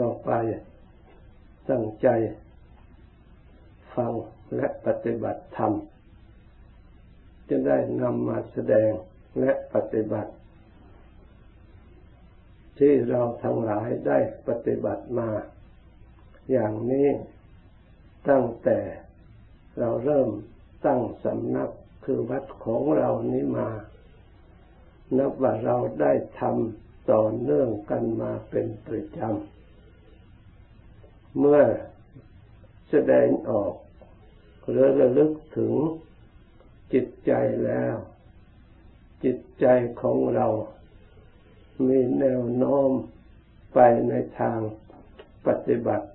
ต่อไปตั้งใจฟังและปฏิบัติธรรม จะได้นำมาแสดงและปฏิบัติ ที่เราทั้งหลายได้ปฏิบัติมา อย่างนี้ตั้งแต่เราเริ่มตั้งสำนักคือวัดของเรานี้มา นับว่าเราได้ทำต่อเนื่องกันมาเป็นประจำ เมื่อแสดงออกหรือระลึกถึงจิตใจแล้ว จิตใจของเรา มีแนวโน้มไปในทางปฏิบัติ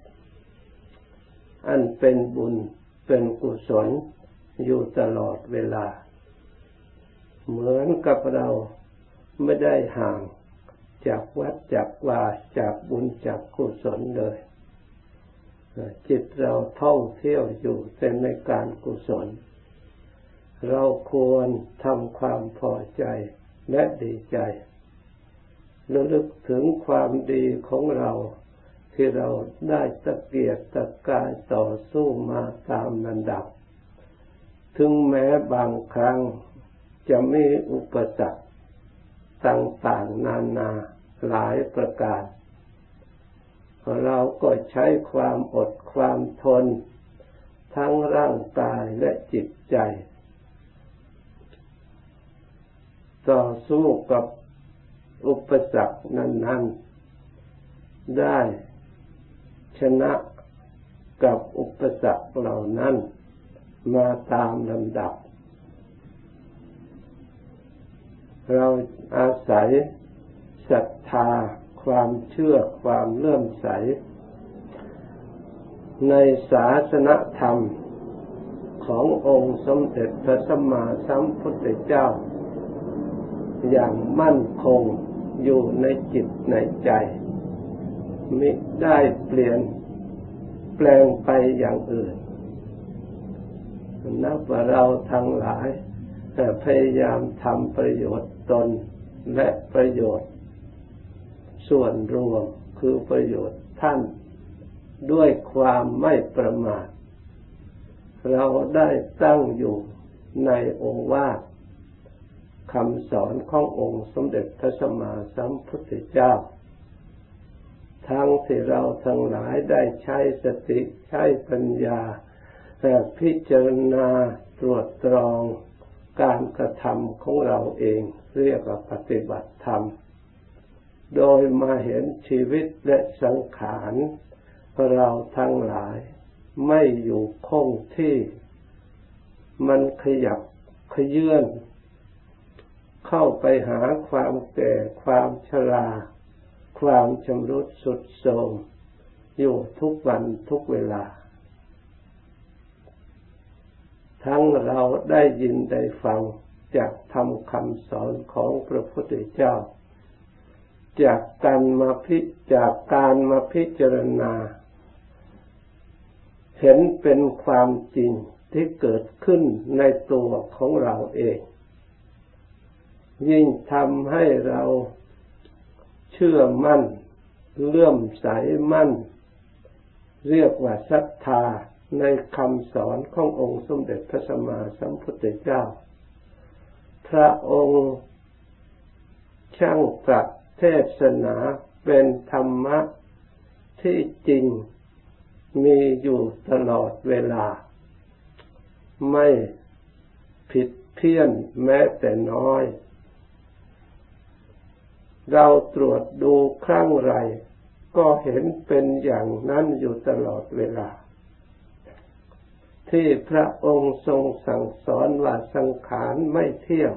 อันเป็นบุญเป็นกุศลอยู่ตลอดเวลา เหมือนกับเราไม่ได้ห่างจากวัดจากวาจากบุญจากกุศลเลย จิตเราท่องเที่ยวอยู่แต่ในการกุศล เราควรทำความพอใจและดีใจระลึกถึงความดีของเราที่เราได้ตะเกียกตะกายต่อสู้มาตามลำดับ ถึงแม้บางครั้งจะมีอุปสรรคต่างๆนานาหลายประการ เราก็ใช้ความอดความทน ทั้งร่างกายและจิตใจ ต่อสู้กับอุปสรรคนั้น ๆ ได้ชนะกับอุปสรรคเหล่านั้น มาตามลำดับ เราอาศัยศรัทธา ความเชื่อความเลื่อมใส ในศาสนธรรมขององค์สมเด็จพระสัมมาสัมพุทธเจ้า อย่างมั่นคงอยู่ในจิตในใจ มิได้เปลี่ยนแปลงไปอย่างอื่น นับว่าเราทั้งหลายแต่พยายามทำประโยชน์ตนและประโยชน์ ส่วนรวมคือประโยชน์ท่านด้วยความไม่ประมาทเราได้ตั้งอยู่ในองค์ว่าคำสอนขององค์สมเด็จพระสัมมาสัมพุทธเจ้า ทั้งที่เราทั้งหลายได้ใช้สติใช้ปัญญาแต่พิจารณาตรวจตรองการกระทำของเราเองเรียกว่าปฏิบัติธรรม โดยมาเห็นชีวิตและสังขารเราทั้งหลายไม่อยู่คงที่ มันขยับขยื่นเข้าไปหาความแก่ความชรา ความชำรุดสุดโทรมอยู่ทุกวันทุกเวลา ทั้งเราได้ยินได้ฟังจากทำคำสอนของพระพุทธเจ้า จากการมาพิจากการมาพิจารณา เห็นเป็นความจริงที่เกิดขึ้นในตัวของเราเอง ยิ่งทำให้เราเชื่อมั่น เลื่อมใสมั่น เรียกว่าศรัทธาในคำสอนขององค์สมเด็จพระสัมมาสัมพุทธเจ้า พระองค์ช่างตรัส เทศนาเป็นธรรมะที่จริงมีอยู่ตลอดเวลา ไม่ผิดเพี้ยนแม้แต่น้อย เราตรวจดูครั้งไรก็เห็นเป็นอย่างนั้นอยู่ตลอดเวลา ที่พระองค์ทรงสั่งสอนว่าสังขารไม่เที่ยง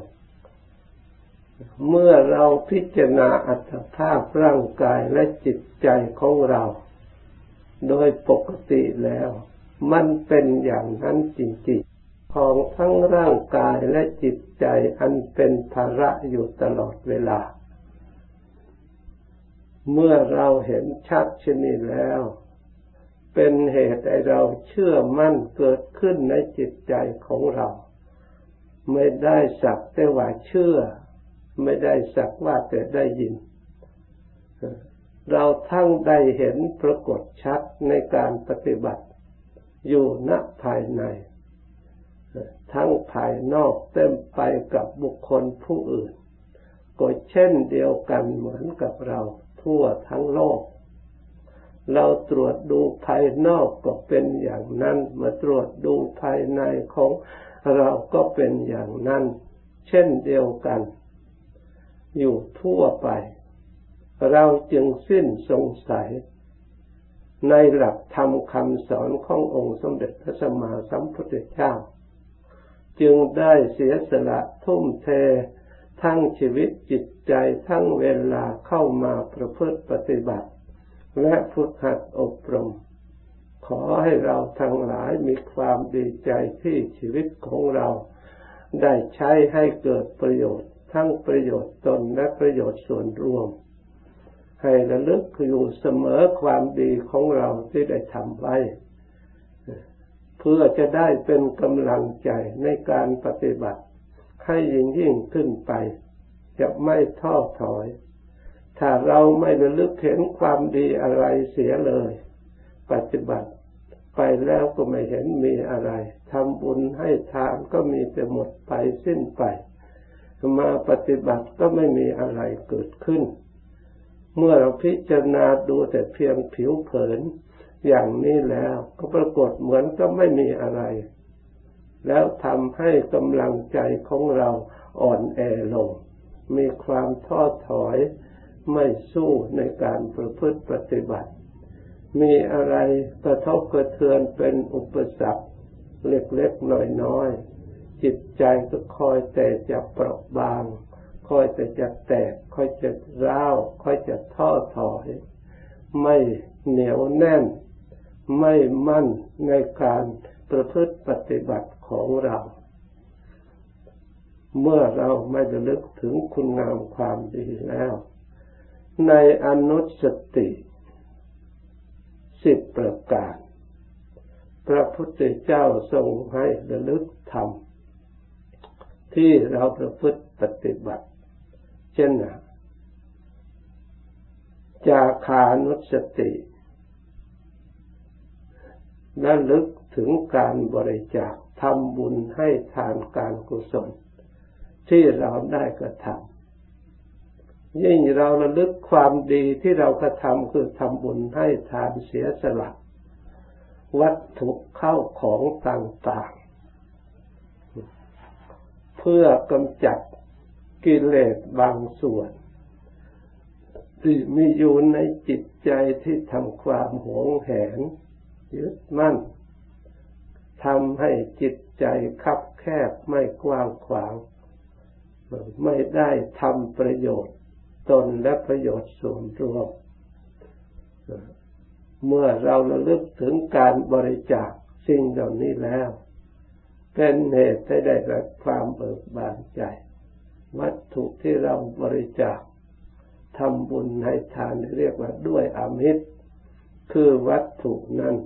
เมื่อเราพิจารณาอัตภาพร่างกายและจิตใจของเรา โดยปกติแล้ว มันเป็นอย่างนั้นจริงๆ ของทั้งร่างกายและจิตใจอันเป็นภาระอยู่ตลอดเวลา เมื่อเราเห็นชัดชนิดแล้ว เป็นเหตุให้เราเชื่อมั่นเกิดขึ้นในจิตใจของเรา ไม่ได้สักแต่ว่าเชื่อ ไม่ได้สักว่าแต่ได้ยิน เราทั้งได้เห็นปรากฏชัดในการปฏิบัติอยู่ณภายใน ทั้งภายนอกเต็มไปกับบุคคลผู้อื่น ก็เช่นเดียวกันเหมือนกับเราทั่วทั้งโลก เราตรวจดูภายนอกก็เป็นอย่างนั้น มาตรวจดูภายในของเราก็เป็นอย่างนั้น เช่นเดียวกัน อยู่ทั่วไป เราจึงสิ้นสงสัย ในหลักธรรมคำสอนขององค์สมเด็จพระสัมมาสัมพุทธเจ้า จึงได้เสียสละทุ่มเททั้งชีวิตจิตใจทั้งเวลาเข้ามาประพฤติปฏิบัติ และฝึกหัดอบรม ขอให้เราทั้งหลายมีความดีใจที่ชีวิตของเรา ได้ใช้ให้เกิดประโยชน์ ทั้งประโยชน์ตนและประโยชน์ส่วนรวม ให้ระลึกอยู่เสมอความดีของเราที่ได้ทำไว้ เพื่อจะได้เป็นกำลังใจในการปฏิบัติ ให้ยิ่งยิ่งขึ้นไป จะไม่ท้อถอย ถ้าเราไม่ระลึกเห็นความดีอะไรเสียเลย ปฏิบัติไปแล้วก็ไม่เห็นมีอะไรทำบุญให้ทานก็มีแต่หมดไปสิ้นไป มาปฏิบัติก็ไม่มีอะไรเกิดขึ้น เมื่อเราพิจารณาดูแต่เพียงผิวเผินอย่างนี้แล้วก็ปรากฏเหมือนก็ไม่มีอะไร แล้วทำให้กำลังใจของเราอ่อนแอลง มีความท้อถอยไม่สู้ในการประพฤติปฏิบัติ มีอะไรกระทบกระเทือนเป็นอุปสรรคเล็กๆน้อยๆ จิตใจก็คอยแต่จะเปราะบาง คอยแต่จะแตก คอยจะร้าว คอยจะท้อถอย ไม่เหนียวแน่น ไม่มั่นในการประพฤติปฏิบัติของเรา เมื่อเราไม่ระลึกถึงคุณงามความดีแล้ว ในอนุสติสิบประการ พระพุทธเจ้าทรงให้ระลึกธรรม ที่เราประพฤติปฏิบัติ เช่นจาคานุสติและลึกถึงการบริจาคทำบุญให้ทานการกุศล ที่เราได้กระทำยิ่งเราระลึกความดีที่เรากระทำคือทำบุญให้ทานเสียสละ วัตถุเข้าของต่างๆ พื่อกำจัดกิเลสบางส่วน ที่มีอยู่ในจิตใจที่ทำความหวงแหน ยึดมั่นทำให้จิตใจคับแคบไม่กว้างขวาง ไม่ได้ทำประโยชน์ตนและประโยชน์ส่วนรวม เมื่อเราระลึกถึงการบริจาคสิ่งเหล่านี้แล้ว เป็นเหตุให้ได้รับความเบิกบานใจ วัตถุที่เราบริจาคทำบุญให้ทานเรียกว่าด้วยอมิตร คือวัตถุนั้น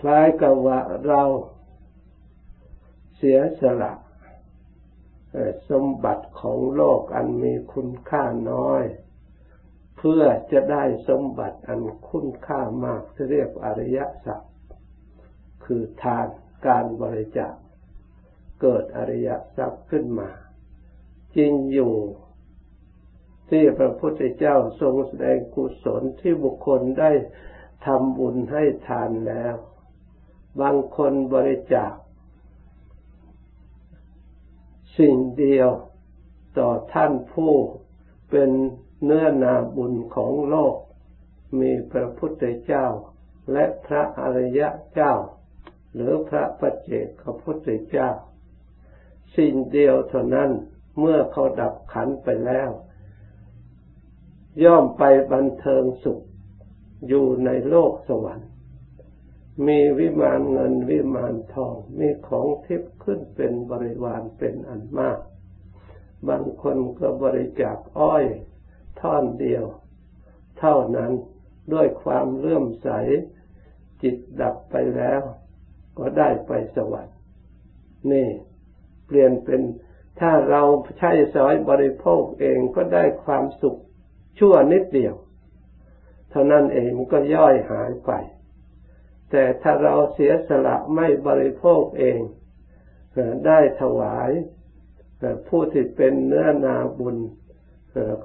คล้ายกับว่าเราเสียสละสมบัติของโลกอันมีคุณค่าน้อย เพื่อจะได้สมบัติอันคุณค่ามากที่เรียกอริยสัจ คือทานการบริจาคเกิดอริยทรัพย์ขึ้นมา จริงอยู่ที่พระพุทธเจ้าทรงแสดงกุศลที่บุคคลได้ทำบุญให้ทานแล้ว บางคนบริจาค สิ่งเดียวต่อท่านผู้เป็นเนื้อนาบุญของโลก มีพระพุทธเจ้าและพระอริยะเจ้า หรือพระปัจเจกพระพุทธเจ้า สิ่งเดียวเท่านั้นเมื่อเขาดับขันไปแล้ว ย่อมไปบันเทิงสุขอยู่ในโลกสวรรค์ มีวิมานเงินวิมานทอง มีของทิพย์ขึ้นเป็นบริวารเป็นอันมาก บางคนก็บริจาคอ้อยท่อนเดียว เท่านั้นด้วยความเลื่อมใสจิตดับไปแล้ว ก็ได้ไปสวรรค์นี่ เปลี่ยนเป็นถ้าเราใช้สอยบริโภคเองก็ได้ความสุขชั่วนิดเดียว เท่านั้นเองก็ย่อยหายไป แต่ถ้าเราเสียสละไม่บริโภคเองได้ถวายผู้ที่เป็นเนื้อนาบุญ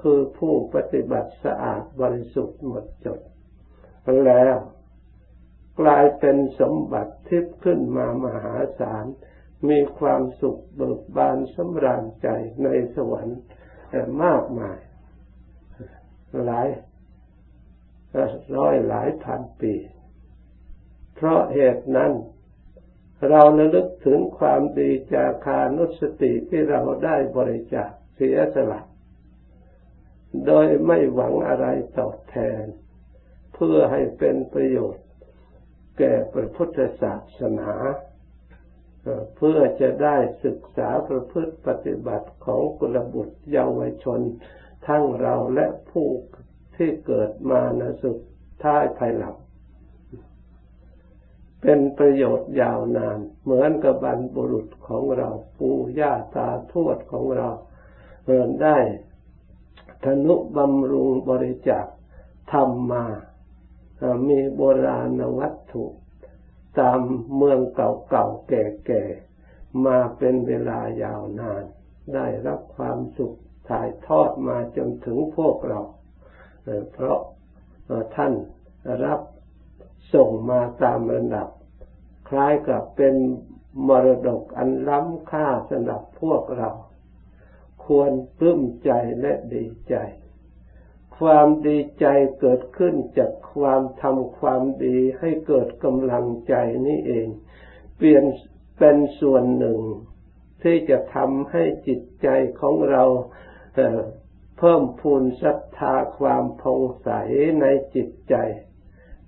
คือผู้ปฏิบัติสะอาดบริสุทธิ์หมดจดแล้ว กลายเป็นสมบัติทิพย์ขึ้นมามหาศาล มีความสุขเบิกบานสำราญใจในสวรรค์มากมาย หลายร้อยหลายพันปี เพราะเหตุนั้นเราระลึกถึงความดีจากคานุสติที่เราได้บริจาคเสียสละ โดยไม่หวังอะไรตอบแทน เพื่อให้เป็นประโยชน์ แก่พระพุทธศาสนาเพื่อจะได้ศึกษาประพฤติปฏิบัติของกุลบุตรเยาวชน ทั้งเราและผู้ที่เกิดมาในสุดท้ายภายหลังเป็นประโยชน์ยาวนาน เหมือนกับบรรบุรุษของเราปู่ย่าตาทวดของเราเอินได้ธนุบำรุงบริจาคทำมา มีโบราณวัตถุ ตามเมืองเก่าๆแก่ๆมาเป็นเวลายาวนาน ได้รับความสุขถ่ายทอดมาจนถึงพวกเรา เพราะท่านรับส่งมาตามระดับ คล้ายกับเป็นมรดกอันล้ำค่าสำหรับพวกเรา ควรปลื้มใจและดีใจ ความดีใจเกิดขึ้นจากความทำความดีให้เกิดกำลังใจนี่เอง เปลี่ยนเป็นส่วนหนึ่ง ที่จะทำให้จิตใจของเราเพิ่มพูนศรัทธาความพองใสในจิตใจ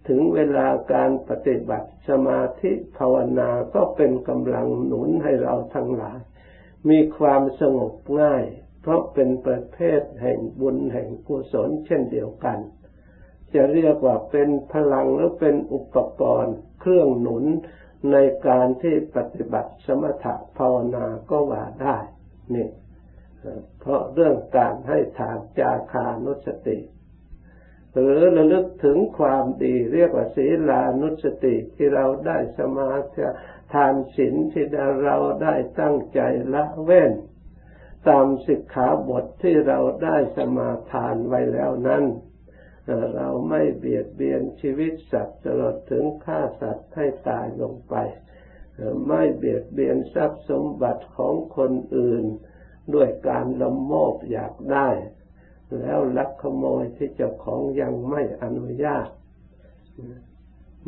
ถึงเวลาการปฏิบัติสมาธิภาวนาก็เป็นกำลังหนุนให้เราทั้งหลาย มีความสงบง่าย เพราะเป็นประเภทแห่งบุญแห่งกุศลเช่นเดียวกัน จะเรียกว่าเป็นพลังหรือเป็นอุปกรณ์ เครื่องหนุนในการที่ปฏิบัติสมถะภาวนาก็ว่าได้นี่เพราะเรื่องการให้ทานจาคานุสติ หรือระลึกถึงความดีเรียกว่าศีลานุสติที่เราได้สมาธิทานศีลที่เราได้ตั้งใจละเว้น ตามสิกขาบทที่เราได้สมาทานไว้แล้วนั้นเราไม่เบียดเบียนชีวิตสัตว์ตลอดถึงฆ่าสัตว์ให้ตายลงไป ไม่เบียดเบียนทรัพย์สมบัติของคนอื่น ด้วยการละโมบอยากได้ แล้วลักขโมยที่เจ้าของยังไม่อนุญาต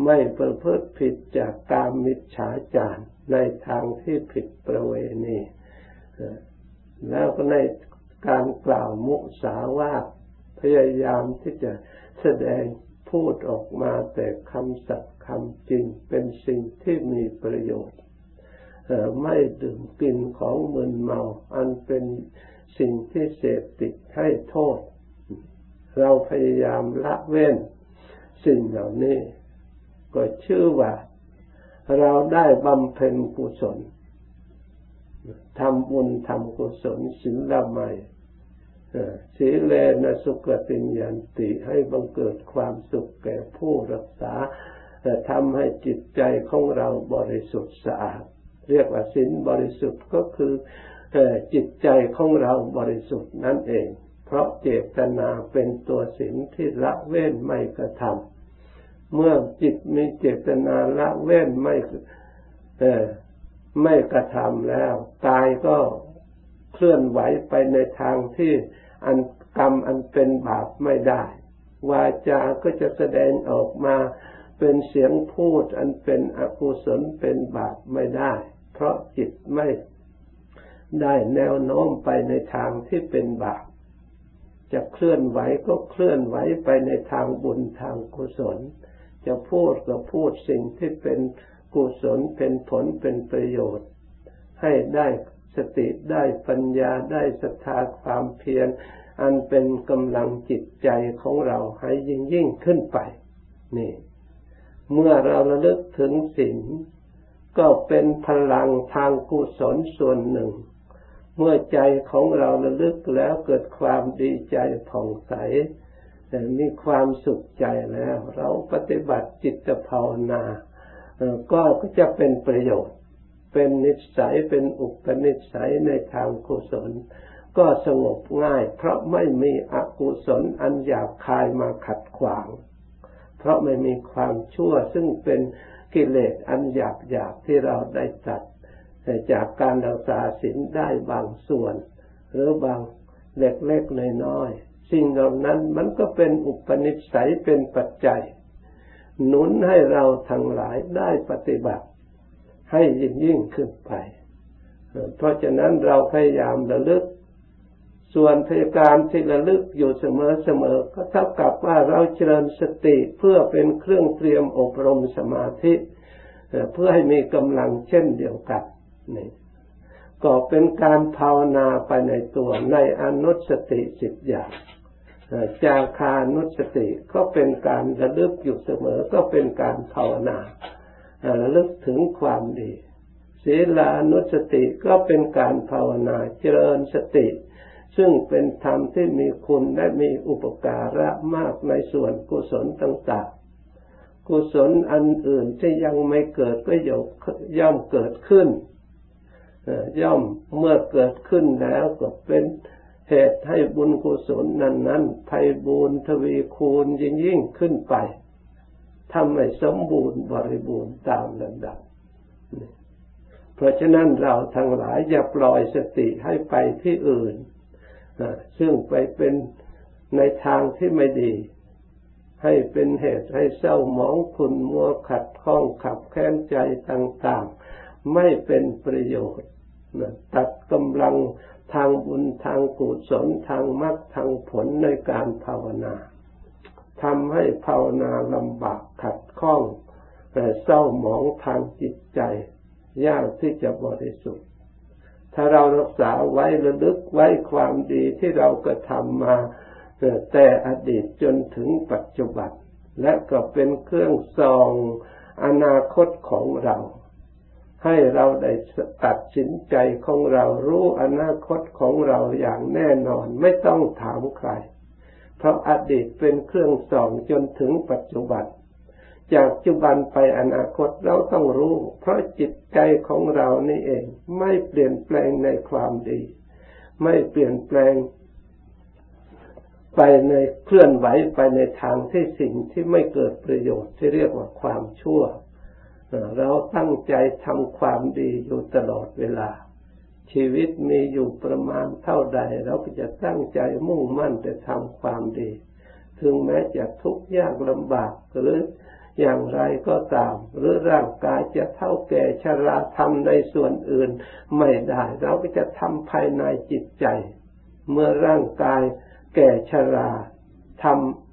ไม่ประพฤติผิดจากกามมิจฉาจารในทางที่ผิดประเวณี แล้วก็ในการกล่าวมุสาวาทพยายามที่จะแสดงพูดออกมาแต่คำสัตย์คำจริงเป็นสิ่งที่มีประโยชน์ไม่ดื่มกินของมึนเมา อันเป็นสิ่งที่เสพติดให้โทษ เราพยายามละเว้นสิ่งเหล่านี้ ก็ชื่อว่า เราได้บำเพ็ญกุศล ทำบุญทำกุศลศีลละไมสีเลนะสุขติญันติให้บังเกิดความสุขแก่ผู้รักษาทำให้จิตใจของเราบริสุทธิ์สะอาด เรียกว่าศีลบริสุทธิ์ก็คือจิตใจของเราบริสุทธิ์นั่นเอง เพราะเจตนาเป็นตัวสิ่งที่ละเว้นไม่กระทำเมื่อจิตมีเจตนาละเว้นไม่ ไม่กระทำแล้วกายก็เคลื่อนไหวไปในทางที่อันกรรมอันเป็นบาปไม่ได้ วาจาก็จะแสดงออกมาเป็นเสียงพูดอันเป็นอกุศลเป็นบาปไม่ได้ เพราะจิตไม่ได้แนวโน้มไปในทางที่เป็นบาป จะเคลื่อนไหวก็เคลื่อนไหวไปในทางบุญทางกุศล จะพูดก็พูดสิ่งที่เป็น กุศลเป็นผลเป็นประโยชน์ ให้ได้สติได้ปัญญาได้ศรัทธาความเพียรอันเป็นกำลังจิตใจของเราให้ยิ่งยิ่งขึ้นไป นี่ เมื่อเราระลึกถึงสิ่งก็เป็นพลังทางกุศลส่วนหนึ่ง เมื่อใจของเราระลึกแล้วเกิดความดีใจผ่องใสมีความสุขใจแล้ว เราปฏิบัติจิตภาวนา ก็จะเป็นประโยชน์ เป็นนิสัยเป็นอุปนิสัยในทางกุศล ก็สงบง่าย เพราะไม่มีอกุศลอันหยาบคายมาขัดขวาง เพราะไม่มีความชั่วซึ่งเป็นกิเลสอันหยาบหยาบที่เราได้ตัดจากการรักษาศีลได้บางส่วน หรือบางเล็กๆน้อยๆสิ่งเหล่านั้นมันก็เป็นอุปนิสัยเป็นปัจจัย หนุนให้เราทั้งหลายได้ปฏิบัติ ให้ยิ่งยิ่งขึ้นไป เพราะฉะนั้นเราพยายามระลึก ส่วนพยาการที่ระลึกอยู่เสมอๆก็เท่ากับว่าเราเจริญสติเพื่อเป็นเครื่องเตรียมอบรมสมาธิ เพื่อให้มีกำลังเช่นเดียวกันนี่ก็เป็นการภาวนาไปในตัวในอนุสติสิบอย่าง จาคานุสติก็เป็นการระลึกอยู่เสมอก็เป็นการภาวนาระลึกถึงความดีศีลานุสติก็เป็นการภาวนาเจริญสติ ซึ่งเป็นธรรมที่มีคุณและมีอุปการะมากในส่วนกุศลต่างๆ กุศลอันอื่นที่ยังไม่เกิดก็ย่อมเกิดขึ้นย่อมเมื่อเกิดขึ้นแล้วก็เป็น เหตุให้บุญกุศลนั้นนั้นไพบูรทวีคูณยิ่งยิ่งขึ้นไปทำให้สมบูรณ์บริบูรณ์ตามลำดับ เพราะฉะนั้นเราทั้งหลายอย่าปล่อยสติให้ไปที่อื่น ซึ่งไปเป็นในทางที่ไม่ดี ให้เป็นเหตุให้เศร้าหมองขุนมัวขัดข้องขับแค้นใจต่าง ๆ ไม่เป็นประโยชน์ตัดกำลัง ทางบุญทางกุศลทางมรรคทางผลในการภาวนาทำให้ภาวนาลำบากขัดข้องแต่เศร้าหมองทางจิตใจ ยากที่จะบริสุทธิ์ ถ้าเรารักษาไว้ระลึกไว้ความดีที่เรากระทำมาแต่อดีตจนถึงปัจจุบัน และก็เป็นเครื่องส่องอนาคตของเรา ให้เราได้ตัดสินใจของเรารู้อนาคตของเราอย่างแน่นอนไม่ต้องถามใคร เพราะอดีตเป็นเครื่องส่องจนถึงปัจจุบัน จากปัจจุบันไปอนาคตเราต้องรู้ เพราะจิตใจของเรานี่เอง ไม่เปลี่ยนแปลงในความดี ไม่เปลี่ยนแปลง ไปในเคลื่อนไหวไปในทางที่สิ่งที่ไม่เกิดประโยชน์ที่เรียกว่าความชั่ว เราตั้งใจทำความดีอยู่ตลอดเวลา ชีวิตมีอยู่ประมาณเท่าใด เราก็จะตั้งใจมุ่งมั่นแต่ทำความดี ถึงแม้จะทุกข์ยากลำบากหรืออย่างไรก็ตาม หรือร่างกายจะเท่าแก่ชราทำในส่วนอื่นไม่ได้ เราก็จะทำภายในจิตใจ เมื่อร่างกายแก่ชราทำ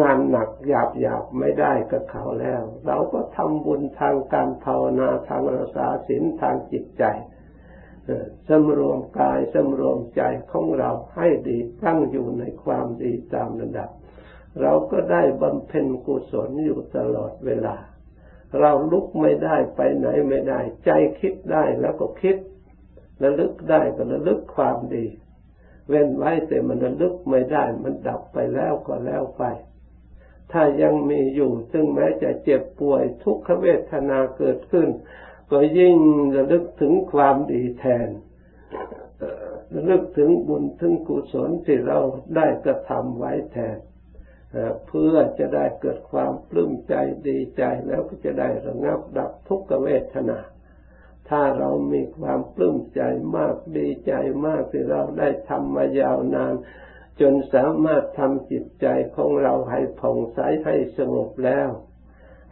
งานหนักหยาบหยาบไม่ได้กับเขาแล้ว เราก็ทำบุญทางการภาวนาทางรักษาศีลทางจิตใจสำรวมกายสำรวมใจของเราให้ดีตั้งอยู่ในความดีตามระดับ เราก็ได้บำเพ็ญกุศลอยู่ตลอดเวลา เราลุกไม่ได้ไปไหนไม่ได้ ใจคิดได้แล้วก็คิดระลึกได้ก็ระลึกความดี เว้นไว้แต่มันระลึกไม่ได้ มันดับไปแล้วก็แล้วไป ถ้ายังมีอยู่ ซึ่งแม้จะเจ็บป่วยทุกขเวทนาเกิดขึ้น ก็ยิ่งระลึกถึงความดีแทนระลึกถึงบุญถึงกุศลที่เราได้กระทำไว้แทนเพื่อจะได้เกิดความปลื้มใจดีใจแล้วก็จะได้ระงับดับทุกขเวทนา ถ้าเรามีความปลื้มใจมากดีใจมากที่เราได้ทำมายาวนาน จนสามารถทำจิตใจของเราให้ผ่องใสให้สงบแล้ว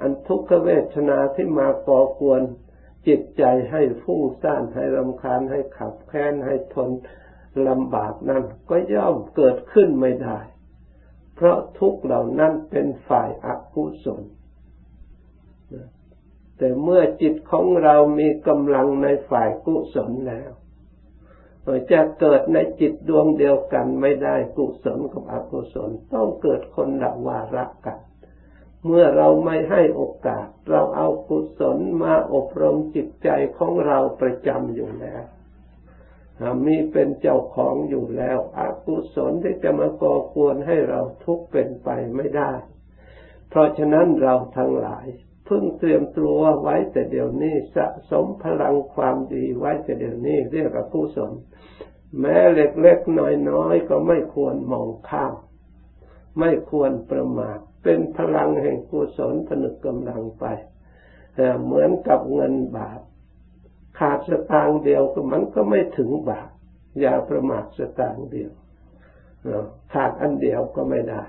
อันทุกขเวทนาที่มาก่อกวน จิตใจให้ฟุ้งซ่านให้รำคาญให้ขับแค้นให้ทนลำบากนั้นก็ย่อมเกิดขึ้นไม่ได้ เพราะทุกเหล่านั้นเป็นฝ่ายอกุศลแต่เมื่อจิตของเรามีกำลังในฝ่ายกุศลแล้ว จะเกิดในจิตดวงเดียวกันไม่ได้กุศลกับอกุศลต้องเกิดคนละวาระกัน เมื่อเราไม่ให้โอกาส เราเอากุศลมาอบรมจิตใจของเราประจำอยู่แล้วมีเป็นเจ้าของอยู่แล้วอกุศลที่จะมาก่อกวนให้เราทุกข์เป็นไปไม่ได้ เพราะฉะนั้นเราทั้งหลาย พึ่งเตรียมตัวไว้แต่เดี๋ยวนี้สะสมพลังความดีไว้แต่เดี๋ยวนี้เรียกว่ากุศลแม้เล็กๆน้อยๆก็ไม่ควรมองข้าม ไม่ควรประมาทเป็นพลังแห่งกุศลผนึกกำลังไปเหมือนกับเงินบาท ขาดสตางค์เดียวก็มันก็ไม่ถึงบาท อย่าประมาทสตางค์เดียวขาดอันเดียวก็ไม่ได้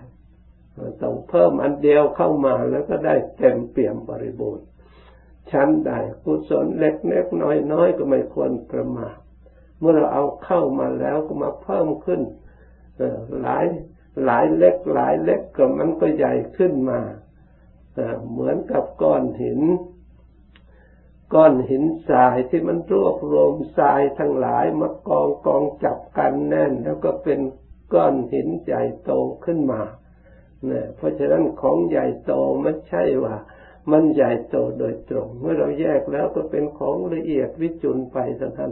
ต้องเพิ่มอันเดียวเข้ามาแล้วก็ได้เต็มเปี่ยมบริบูรณ์ชั้นใดกุศลเล็กเล็กน้อยน้อยก็ไม่ควรประมาทเมื่อเราเอาเข้ามาแล้วก็มาเพิ่มขึ้นหลายหลายเล็กหลายเล็กก็มันก็ใหญ่ขึ้นมาเหมือนกับก้อนหิน ก้อนหินทรายที่มันรวบรวมทรายทั้งหลายมากองกองจับกันแน่น แล้วก็เป็นก้อนหินใหญ่โตขึ้นมา นี่ยเพราะฉะนั้นของใหญ่โตไม่ใช่ว่า มันใหญ่โตโดยตรง เมื่อเราแยกแล้วก็เป็นของละเอียดวิจุนไปทั้งนั้น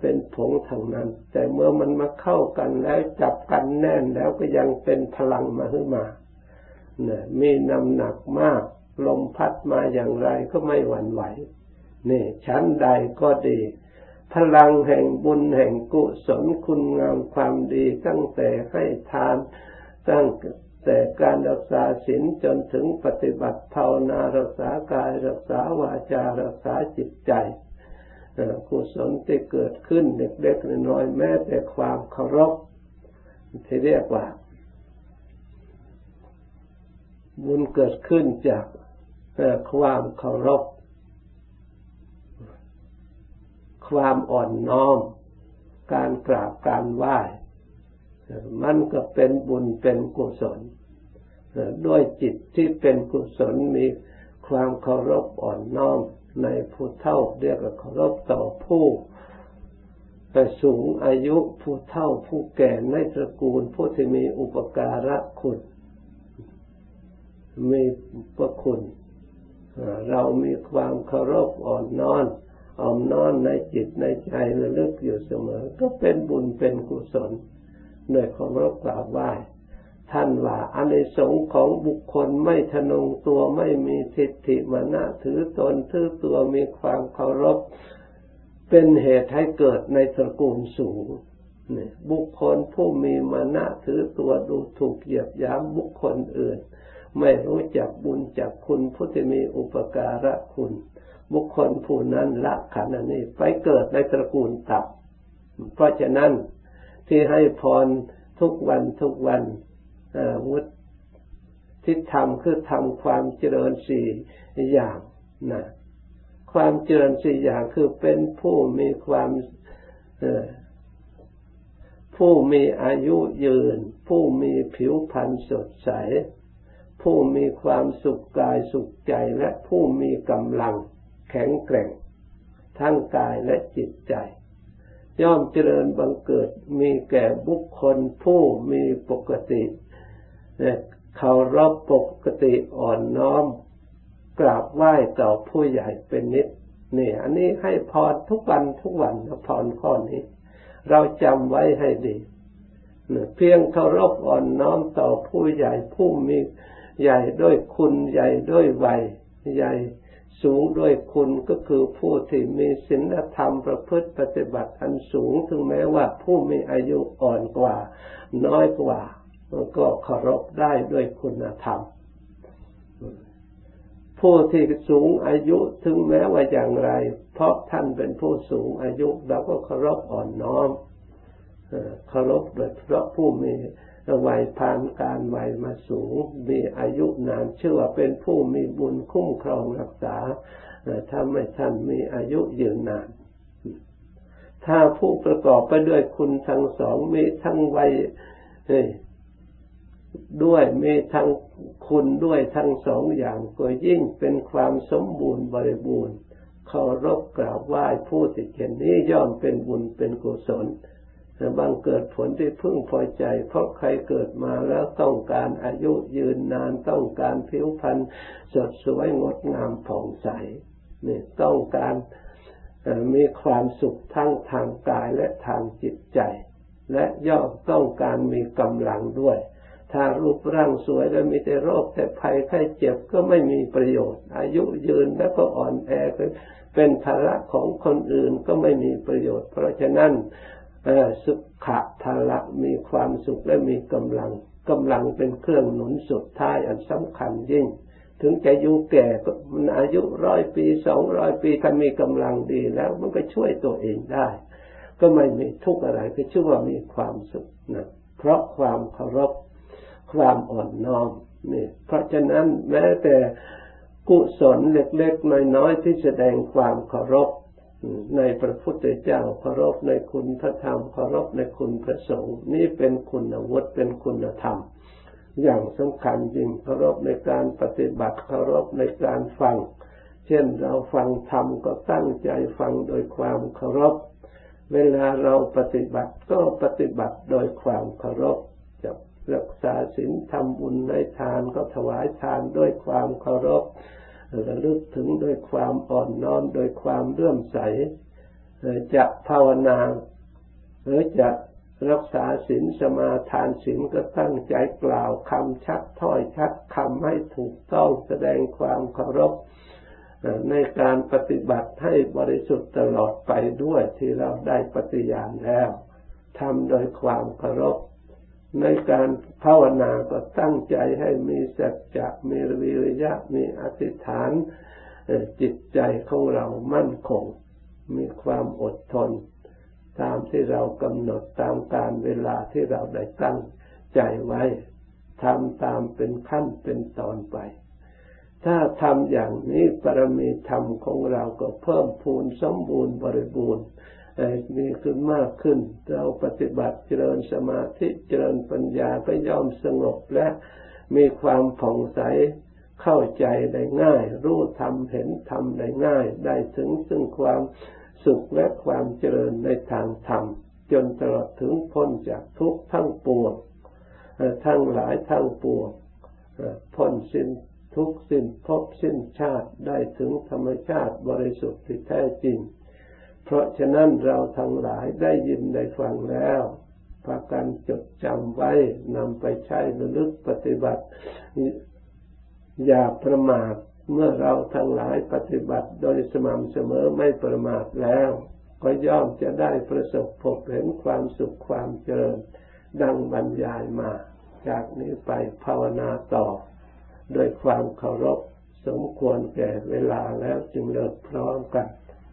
เป็นผงทางนั้น แต่เมื่อมันมาเข้ากันแล้วจับกันแน่นแล้วก็ยังเป็นพลังมาขึ้นมาเนี่ยมีน้ำหนักมาก ลมพัดมาอย่างไรก็ไม่หวั่นไหวนี่ชั้นใดก็ดี พลังแห่งบุญแห่งกุศลคุณงามความดีตั้งแต่ให้ทาน ตั้งแต่การรักษาศีลจนถึงปฏิบัติภาวนารักษากายรักษาวาจารักษาจิตใจกุศลที่เกิดขึ้นเล็กๆน้อยๆแม้แต่ความเคารพที่เรียกว่า บุญเกิดขึ้นจากความเคารพ ความอ่อนน้อม การกราบการไหว้ มันก็เป็นบุญเป็นกุศลด้วยจิตที่เป็นกุศลมีความเคารพอ่อนน้อมในผู้เท่าเรียกว่าเคารพต่อผู้แต่สูงอายุผู้เท่าผู้แก่ในตระกูลผู้ที่มีอุปการะคุณ มีพระคุณ เรามีความเคารพอ่อนน้อมอ่อนน้อมในจิตในใจระลึกอยู่เสมอ ก็เป็นบุญเป็นกุศล ด้วยเคารพกราบไหว้ท่านว่าอเนสงของบุคคลไม่ทนงตัวไม่มีทิฏฐิมานะถือตนถือตัวมีความเคารพ เป็นเหตุให้เกิดในตระกูลสูงบุคคลผู้มีมานะถือตัวดูถูกเหยียบย้ำบุคคลอื่น ไม่รู้จักบุญจักคุณผู้ที่มีอุปการะคุณ บุคคลผู้นั้นละขันนี้ไปเกิดในตระกูลต่ำเพราะฉะนั้น ที่ให้พรทุกวันทุกวันวุฒิที่ทำคือทำความเจริญสี่อย่างนะความเจริญสี่อย่างคือเป็นผู้มีความผู้มีอายุยืน ผู้มีผิวพรรณสดใส ผู้มีความสุขกายสุขใจและผู้มีกำลังแข็งแกร่ง ทั้งกายและจิตใจ ย่อมเจริญบังเกิดมีแก่บุคคลผู้มีปกติเขารับปกติอ่อนน้อม กราบไหว้ต่อผู้ใหญ่เป็นนิดนี่อันนี้ให้พรทุกวันทุกวันพรข้อนี้ เราจำไว้ให้ดีเพียงเคารพอ่อนน้อมต่อผู้ใหญ่ผู้มีใหญ่ด้วยคุณใหญ่ด้วยวัยใหญ่ สูงด้วยคุณก็คือผู้ที่มีศีลธรรมประพฤติปฏิบัติอันสูง ถึงแม้ว่าผู้มีอายุอ่อนกว่า น้อยกว่าก็เคารพได้ด้วยคุณธรรม ผู้ที่สูงอายุถึงแม้ว่าอย่างไร เพราะท่านเป็นผู้สูงอายุเราก็เคารพอ่อนน้อมเคารพโดยเพราะผู้มี วัยผ่านการวัยมาสูง มีอายุนานชื่อว่าเป็นผู้มีบุญคุ้มครองรักษาถ้าไม่ท่านมีอายุยืนนาน ถ้าผู้ประกอบไปด้วยคุณทั้งสองมีทั้งวัยด้วยมีทั้งคุณด้วยทั้งสองอย่างก็ยิ่งเป็นความสมบูรณ์บริบูรณ์เคารพกราบไหว้ผู้ที่เช่นนี้ย่อมเป็นบุญเป็นกุศล บางเกิดผลที่พึ่งพอใจ เพราะใครเกิดมาแล้วต้องการอายุยืนนานต้องการผิวพรรณสดสวยงดงามผ่องใสนี่ต้องการมีความสุขทั้งทางกายและทางจิตใจ และย่อมต้องการมีกำลังด้วย ถ้ารูปร่างสวยแล้วมีแต่โรคแต่ภัยไข้เจ็บก็ไม่มีประโยชน์ อายุยืนแล้วก็อ่อนแอเป็นภาระของคนอื่นก็ไม่มีประโยชน์ เพราะฉะนั้น สุขะทาระมีความสุขและมีกำลังกำลังเป็นเครื่องหนุนสุดท้ายอันสำคัญยิ่ง ถึงจะอยู่แก่ก็มันอายุร้อยปีสองร้อยปีถ้ามีกำลังดีแล้วมันก็ช่วยตัวเองได้ ก็ไม่มีทุกข์อะไรก็ชื่อว่ามีความสุขนะเพราะความเคารพความอ่อนน้อมนี่เพราะฉะนั้นแม้แต่กุศลเล็กๆน้อยๆที่แสดงความเคารพ ในพระพุทธเจ้าเคารพในคุณพระธรรมเคารพในคุณพระสงฆ์นี่เป็นคุณวุฒิเป็นคุณธรรม อย่างสำคัญยิ่งเคารพในการปฏิบัติเคารพในการฟัง เช่นเราฟังธรรมก็ตั้งใจฟังโดยความเคารพ เวลาเราปฏิบัติก็ปฏิบัติโดยความเคารพจะรักษาศีลทำบุญในทานก็ถวายทานด้วยความเคารพ ระลึกถึงด้วยความอ่อนน้อมโดยความเลื่อมใสจะภาวนาหรือจะรักษาศีลสมาทานศีลก็ตั้งใจกล่าวคำชัดถ้อยชัดคำให้ถูกต้องแสดงความเคารพในการปฏิบัติให้บริสุทธิ์ตลอดไปด้วยที่เราได้ปฏิญาณแล้วทำโดยความเคารพ ในการภาวนาก็ตั้งใจให้มีสัจจะมีวิริยะมีอธิษฐานจิตใจของเรามั่นคง มีความอดทน ตามที่เรากำหนดตามการเวลาที่เราได้ตั้งใจไว้ทำตามเป็นขั้นเป็นตอนไป ถ้าทำอย่างนี้ปรมีธรรมของเราก็เพิ่มพูนสมบูรณ์บริบูรณ์ มีขึ้นมากขึ้น เราปฏิบัติเจริญสมาธิเจริญปัญญาก็ย่อมสงบและมีความผ่องใสเข้าใจได้ง่าย รู้ธรรมเห็นธรรมได้ง่าย ได้ถึงซึ่งความสุขและความเจริญในทางธรรม จนตลอดถึงพ้นจากทุกข์ทั้งปวงทั้งหลายทั้งปวงพ้นสิ้นทุกสิ้นภพสิ้นชาติได้ถึงธรรมชาติบริสุทธิ์ที่แท้จริง เพราะฉะนั้นเราทั้งหลายได้ยินได้ฟังแล้วพากันจดจำไว้นำไปใช้ระลึกปฏิบัติ อย่าประมาทเมื่อเราทั้งหลายปฏิบัติโดยสม่ำเสมอไม่ประมาทแล้ว ก็ย่อมจะได้ประสบพบเห็นความสุขความเจริญ ดังบรรยายมา จากนี้ไปภาวนาต่อโดยความเคารพสมควรแก่เวลาแล้วจึงเลิกพร้อมกัน